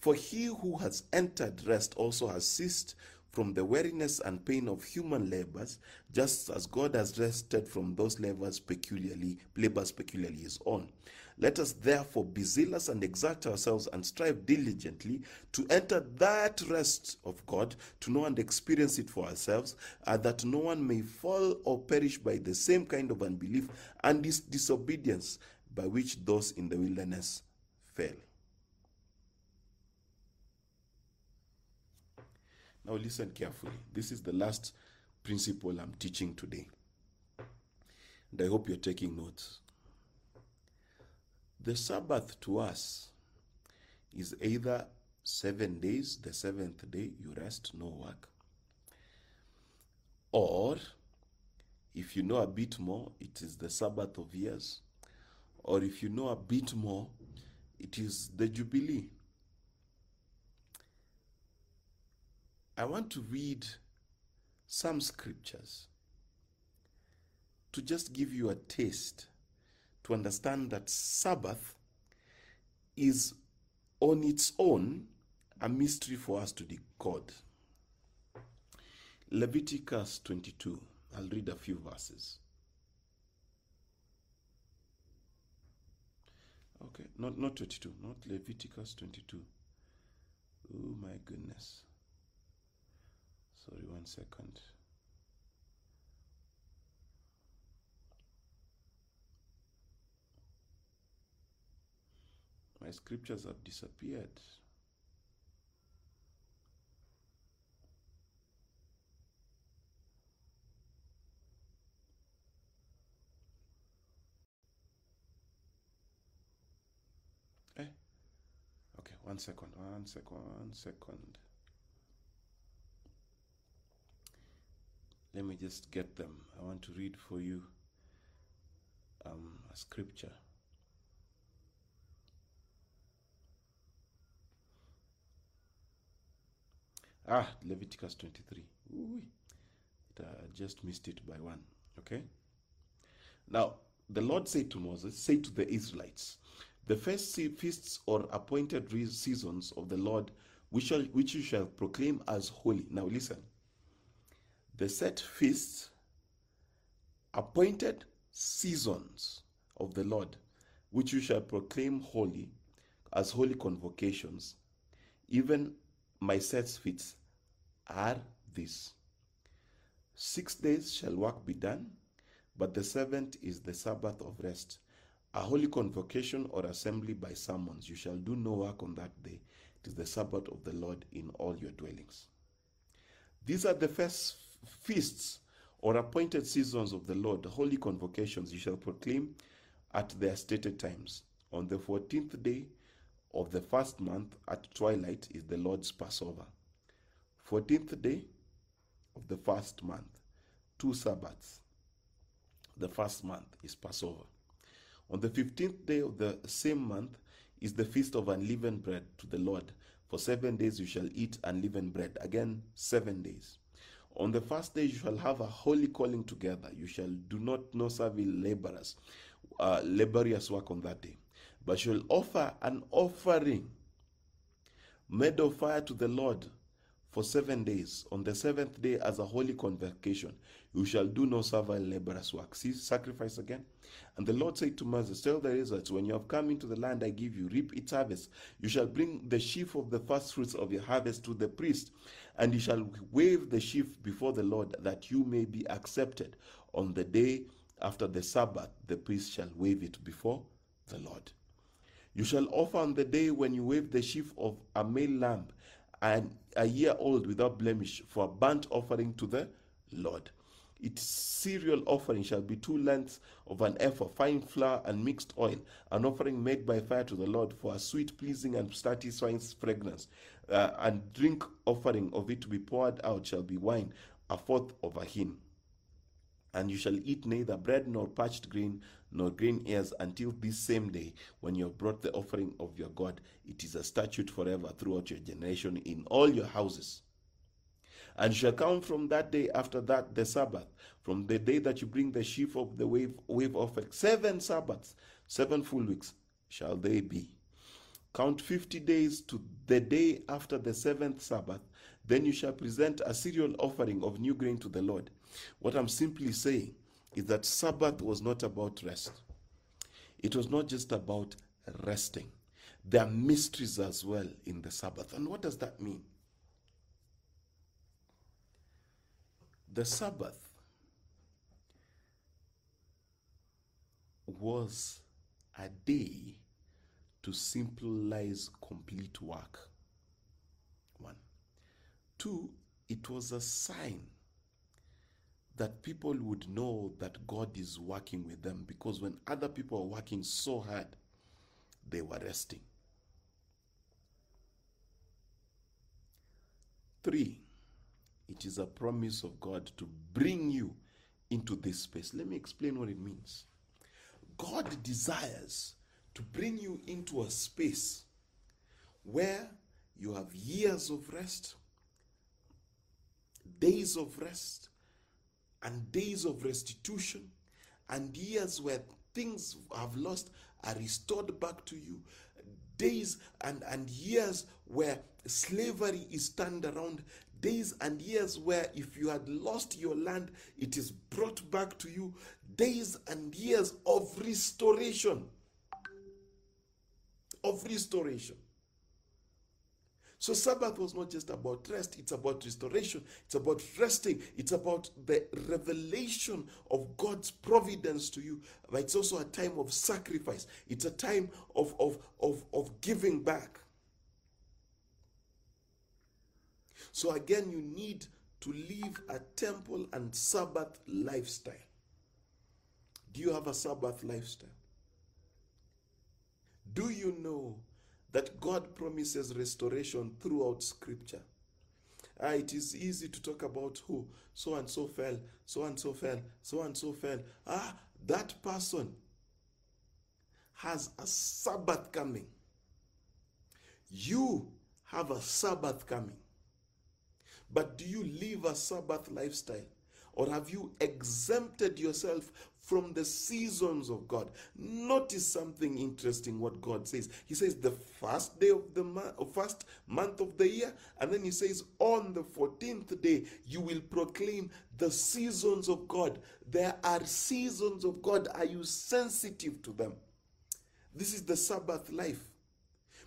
For he who has entered rest also has ceased from the weariness and pain of human labors, just as God has rested from those labors peculiarly, labors peculiarly his own. Let us therefore be zealous and exert ourselves and strive diligently to enter that rest of God, to know and experience it for ourselves, uh, that no one may fall or perish by the same kind of unbelief and dis- disobedience by which those in the wilderness fell. Now, listen carefully. This is the last principle I'm teaching today. And I hope you're taking notes. The Sabbath to us is either seven days, the seventh day, you rest, no work. Or, if you know a bit more, it is the Sabbath of years. Or if you know a bit more, it is the Jubilee. I want to read some scriptures to just give you a taste to understand that Sabbath is on its own a mystery for us to decode. Leviticus 22. I'll read a few verses. Okay, not, not 22, not Leviticus 22. Oh my goodness. Sorry, one second. My scriptures have disappeared. Eh? Okay, one second, one second, one second. Let me just get them. I want to read for you um, a scripture. Ah, Leviticus 23. Ooh, it, uh, just missed it by one. Okay? Now, the Lord said to Moses, Say to the Israelites, The first feasts or appointed seasons of the Lord, which, shall, which you shall proclaim as holy. Now, listen. The set feasts, appointed seasons of the Lord, which you shall proclaim holy as holy convocations, even my set feasts are these. Six days shall work be done, but the seventh is the Sabbath of rest, a holy convocation or assembly by summons. You shall do no work on that day. It is the Sabbath of the Lord in all your dwellings. These are the first feasts or appointed seasons of the Lord, holy convocations you shall proclaim at their stated times. On the 14th day of the first month at twilight is the Lord's Passover. 14th day of the first month, two Sabbaths. The first month is Passover. On the 15th day of the same month is the feast of unleavened bread to the Lord. For seven days you shall eat unleavened bread. Again, seven days. On the first day you shall have a holy calling together. You shall do not no servile laborers, uh, laborious work on that day, but shall offer an offering made of fire to the Lord for seven days. On the seventh day, as a holy convocation, you shall do no servile laborers work. See, sacrifice again. And the Lord said to Moses, Tell the Israelites, when you have come into the land I give you, reap its harvest. You shall bring the sheaf of the first fruits of your harvest to the priest, and you shall wave the sheaf before the Lord, that you may be accepted. On the day after the Sabbath, the priest shall wave it before the Lord. You shall offer on the day when you wave the sheaf of a male lamb and a year old without blemish for a burnt offering to the Lord. Its cereal offering shall be two lengths of an ephah, fine flour and mixed oil, an offering made by fire to the Lord for a sweet, pleasing, and satisfying fragrance. Uh, and drink offering of it to be poured out shall be wine, a fourth of a hin. And you shall eat neither bread nor parched grain nor green ears until this same day when you have brought the offering of your God. It is a statute forever throughout your generation in all your houses. And shall count from that day after that the Sabbath, from the day that you bring the sheaf of the wave, wave offering. Seven Sabbaths, seven full weeks shall they be. Count 50 days to the day after the seventh Sabbath. Then you shall present a cereal offering of new grain to the Lord. What I'm simply saying is that Sabbath was not about rest. It was not just about resting. There are mysteries as well in the Sabbath. And what does that mean? The Sabbath was a day to symbolize complete work. One. Two, it was a sign that people would know that God is working with them because when other people are working so hard, they were resting. Three, it is a promise of God to bring you into this space. Let me explain what it means. God desires to bring you into a space where you have years of rest, days of rest, and days of restitution, and years where things have lost are restored back to you, days and, and years where slavery is turned around, days and years where if you had lost your land, it is brought back to you, days and years of restoration. Of restoration. So, Sabbath was not just about rest, it's about restoration, it's about resting, it's about the revelation of God's providence to you. But it's also a time of sacrifice, it's a time of, of, of, of giving back. So, again, you need to live a temple and Sabbath lifestyle. Do you have a Sabbath lifestyle? Do you know that God promises restoration throughout Scripture? Ah, it is easy to talk about who so and so fell, so and so fell, so and so fell. Ah, that person has a Sabbath coming. You have a Sabbath coming. But do you live a Sabbath lifestyle? Or have you exempted yourself from the seasons of God? Notice something interesting what God says. He says the first day of the month, uh, first month of the year, and then he says on the 14th day you will proclaim the seasons of God. There are seasons of God. Are you sensitive to them? This is the Sabbath life.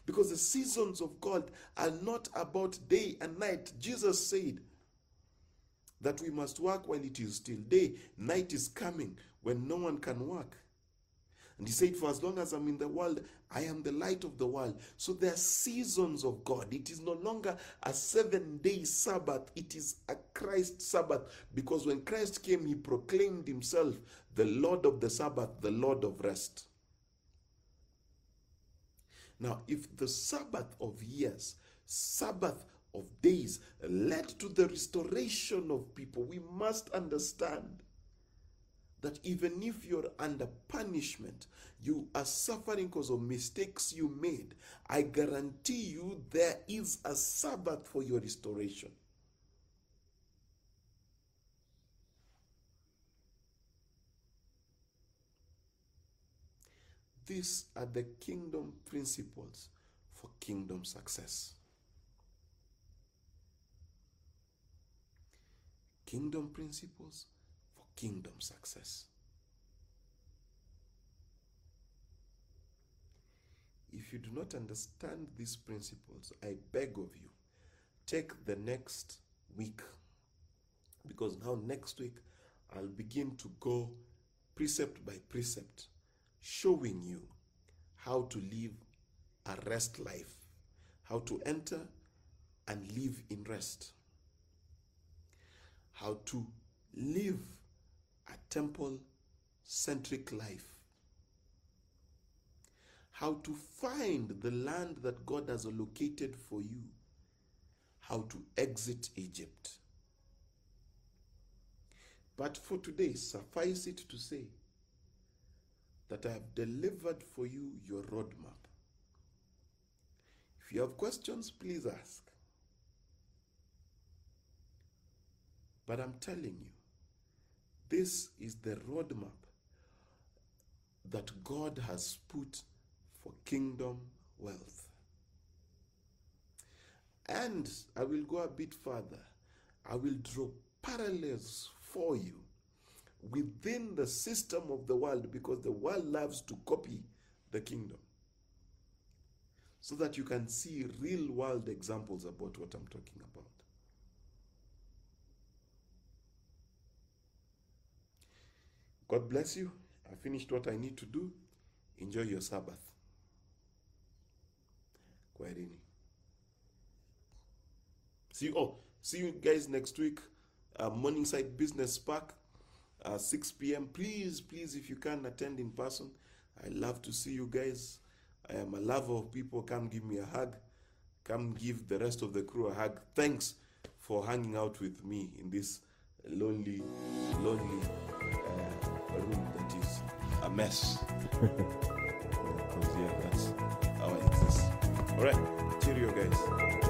Because the seasons of God are not about day and night. Jesus said that we must work while it is still day. Night is coming when no one can work. And he said, For as long as I'm in the world, I am the light of the world. So there are seasons of God. It is no longer a seven day Sabbath, it is a Christ Sabbath. Because when Christ came, he proclaimed himself the Lord of the Sabbath, the Lord of rest. Now, if the Sabbath of years, Sabbath of days led to the restoration of people, we must understand that even if you're under punishment, you are suffering because of mistakes you made, I guarantee you there is a Sabbath for your restoration. These are the kingdom principles for kingdom success. Kingdom principles kingdom success. If you do not understand these principles, I beg of you, take the next week because now next week I'll begin to go precept by precept showing you how to live a rest life, how to enter and live in rest, how to live a temple centric life, how to find the land that God has allocated for you, how to exit Egypt. But for today, suffice it to say, that I have delivered for you your roadmap. If you have questions, please ask. But I'm telling you, this is the roadmap that God has put for kingdom wealth. And I will go a bit further. I will draw parallels for you within the system of the world because the world loves to copy the kingdom. So that you can see real world examples about what I'm talking about. God bless you. I finished what I need to do. Enjoy your Sabbath. Kwaherini. See you. Oh, see you guys next week. Uh, Morningside Business Park, uh, 6 p.m. Please, please, if you can attend in person, I love to see you guys. I am a lover of people. Come give me a hug. Come give the rest of the crew a hug. Thanks for hanging out with me in this lonely, lonely mess. Because, yeah, oh, that's how. All right. Cheerio, guys.